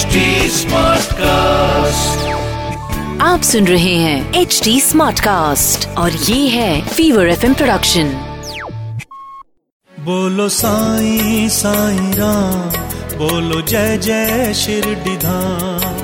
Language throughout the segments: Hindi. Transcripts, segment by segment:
HD कास्ट आप सुन रहे हैं एच डी स्मार्ट कास्ट और ये है फीवर एफ़ प्रोडक्शन बोलो साई साई राम बोलो जय जय शिरडीधाम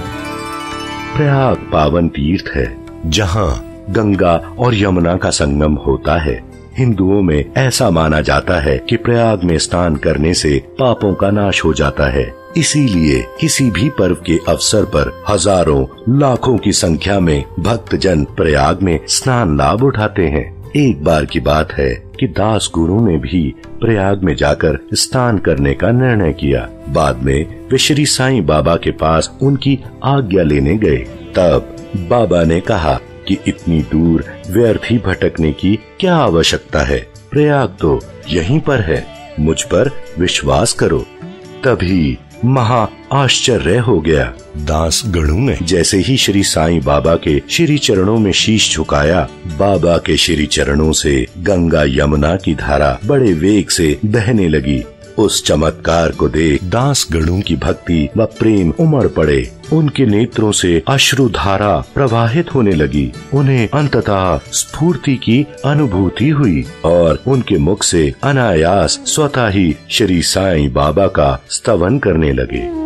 प्रयाग पावन तीर्थ है जहाँ गंगा और यमुना का संगम होता है। हिंदुओं में ऐसा माना जाता है कि प्रयाग में स्नान करने से पापों का नाश हो जाता है। इसीलिए किसी भी पर्व के अवसर पर हज़ारों, लाखों की संख्या में भक्त जन प्रयाग में स्नान लाभ उठाते हैं। एक बार की बात है कि दास गुरु ने भी प्रयाग में जाकर स्नान करने का निर्णय किया। बाद में वे श्री साईं बाबा के पास उनकी आज्ञा लेने गए। तब बाबा ने कहा कि इतनी दूर व्यर्थ ही भटकने की क्या आवश्यकता है? प्रयाग तो यहीं पर है। मुझ पर विश्वास करो। तभी महा आश्चर्य हो गया। दास गणु ने जैसे ही श्री साईं बाबा के श्री चरणों में शीश झुकाया, बाबा के श्री चरणों से गंगा यमुना की धारा बड़े वेग से बहने लगी। उस चमत्कार को देख दास गणों की भक्ति व प्रेम उमड़ पड़े। उनके नेत्रों से अश्रु धारा प्रवाहित होने लगी। उन्हें अंततः स्फूर्ति की अनुभूति हुई और उनके मुख से अनायास स्वतः ही श्री साईं बाबा का स्तवन करने लगे।